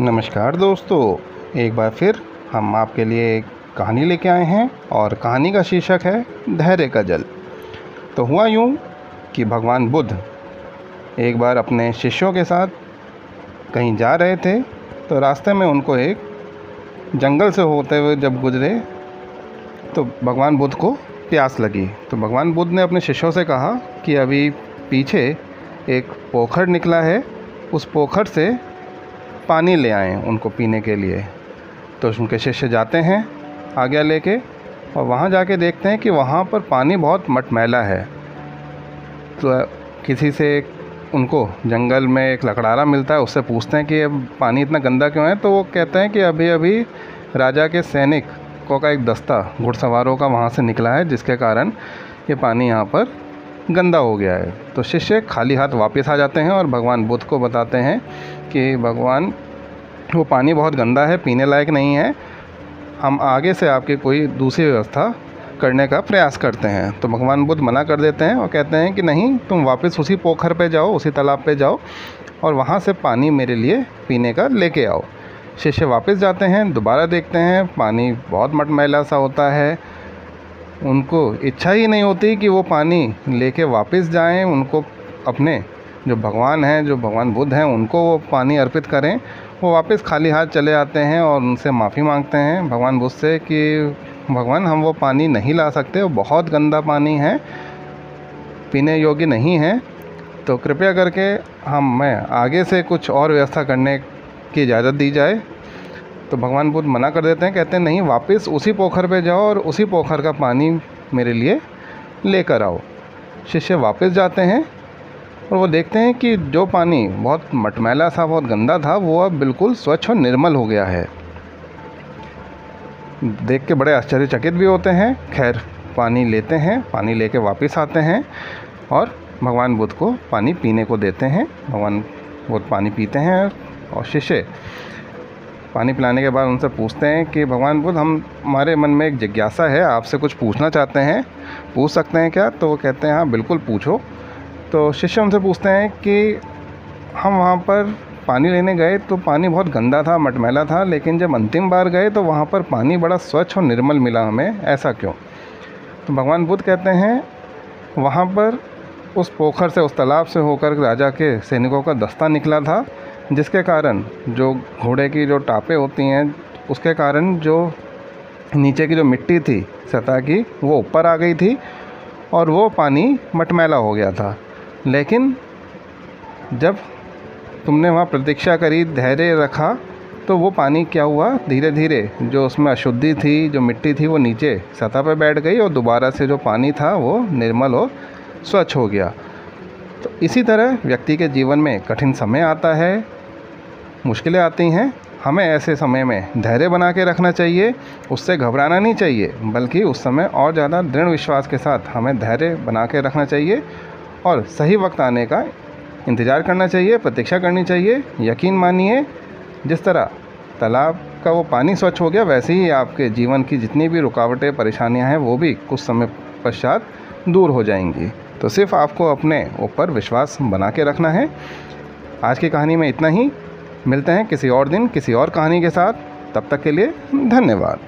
नमस्कार दोस्तों, एक बार फिर हम आपके लिए एक कहानी लेके आए हैं और कहानी का शीर्षक है धैर्य का जल। तो हुआ यूँ कि भगवान बुद्ध एक बार अपने शिष्यों के साथ कहीं जा रहे थे तो रास्ते में उनको एक जंगल से होते हुए जब गुजरे तो भगवान बुद्ध को प्यास लगी। तो भगवान बुद्ध ने अपने शिष्यों से कहा कि अभी पीछे एक पोखर निकला है, उस पोखर से पानी ले आएँ उनको पीने के लिए। तो उनके शिष्य जाते हैं आज्ञा लेके और वहाँ जाके देखते हैं कि वहाँ पर पानी बहुत मटमैला है। तो किसी से उनको जंगल में एक लकड़ारा मिलता है, उससे पूछते हैं कि अब पानी इतना गंदा क्यों है? तो वो कहते हैं कि अभी अभी राजा के सैनिक को का एक दस्ता घुड़सवारों का वहाँ से निकला है, जिसके कारण ये पानी यहाँ पर गंदा हो गया है। तो शिष्य खाली हाथ वापस आ जाते हैं और भगवान बुद्ध को बताते हैं कि भगवान, वो पानी बहुत गंदा है, पीने लायक नहीं है। हम आगे से आपकी कोई दूसरी व्यवस्था करने का प्रयास करते हैं। तो भगवान बुद्ध मना कर देते हैं और कहते हैं कि नहीं, तुम वापस उसी पोखर पे जाओ, उसी तालाब पे जाओ और वहाँ से पानी मेरे लिए पीने का लेके आओ। शिष्य वापस जाते हैं, दोबारा देखते हैं, पानी बहुत मटमैला सा होता है। उनको इच्छा ही नहीं होती कि वो पानी लेके वापस जाएँ, उनको अपने जो भगवान हैं, जो भगवान बुद्ध हैं, उनको वो पानी अर्पित करें। वो वापस खाली हाथ चले आते हैं और उनसे माफ़ी मांगते हैं। भगवान बुद्ध से कि, भगवान, हम वो पानी नहीं ला सकते, वो बहुत गंदा पानी है, पीने योग्य नहीं है। तो कृपया करके हम, मैं आगे से कुछ और व्यवस्था करने की इजाज़त दी जाए। तो भगवान बुद्ध मना कर देते हैं, कहते हैं, नहीं, वापस उसी पोखर पे जाओ और उसी पोखर का पानी मेरे लिए लेकर आओ। शिष्य वापस जाते हैं और वो देखते हैं कि जो पानी बहुत मटमैला था, बहुत गंदा था, वो अब बिल्कुल स्वच्छ और निर्मल हो गया है। देख के बड़े आश्चर्यचकित भी होते हैं। खैर, पानी लेते हैं, पानी लेके वापस आते हैं और भगवान बुद्ध को पानी पीने को देते हैं। भगवान बुद्ध पानी पीते हैं और शिष्य पानी पिलाने के बाद उनसे पूछते हैं कि, भगवान बुद्ध, हम, हमारे मन में एक जिज्ञासा है, आपसे कुछ पूछना चाहते हैं, पूछ सकते हैं क्या? तो वो कहते हैं हाँ बिल्कुल पूछो। तो शिष्य उनसे पूछते हैं कि, हम वहाँ पर पानी लेने गए तो पानी बहुत गंदा था, मटमैला था, लेकिन जब अंतिम बार गए तो वहाँ पर पानी बड़ा स्वच्छ और निर्मल मिला हमें, ऐसा क्यों? तो भगवान बुद्ध कहते हैं, वहाँ पर उस पोखर से, उस तालाब से होकर राजा के सैनिकों का दस्ता निकला था जिसके कारण जो घोड़े की जो टापें होती हैं, उसके कारण जो नीचे की जो मिट्टी थी, सतह की, वो ऊपर आ गई थी और वो पानी मटमैला हो गया था। लेकिन जब तुमने वहाँ प्रतीक्षा करी, धैर्य रखा तो वो पानी क्या हुआ? धीरे धीरे जो उसमें अशुद्धि थी, जो मिट्टी थी, वो नीचे सतह पर बैठ गई और दोबारा से जो पानी था, वो निर्मल और स्वच्छ हो गया। तो इसी तरह व्यक्ति के जीवन में कठिन समय आता है मुश्किलें आती हैं। हमें ऐसे समय में धैर्य बना के रखना चाहिए, उससे घबराना नहीं चाहिए, बल्कि उस समय और ज़्यादा दृढ़ विश्वास के साथ हमें धैर्य बना के रखना चाहिए और सही वक्त आने का इंतज़ार करना चाहिए, प्रतीक्षा करनी चाहिए। यकीन मानिए, जिस तरह तालाब का वो पानी स्वच्छ हो गया, वैसे ही आपके जीवन की जितनी भी रुकावटें, परेशानियाँ हैं, वो भी कुछ समय पश्चात दूर हो जाएँगी। तो सिर्फ़ आपको अपने ऊपर विश्वास बना के रखना है। आज की कहानी में इतना ही। मिलते हैं किसी और दिन, किसी और कहानी के साथ। तब तक के लिए धन्यवाद।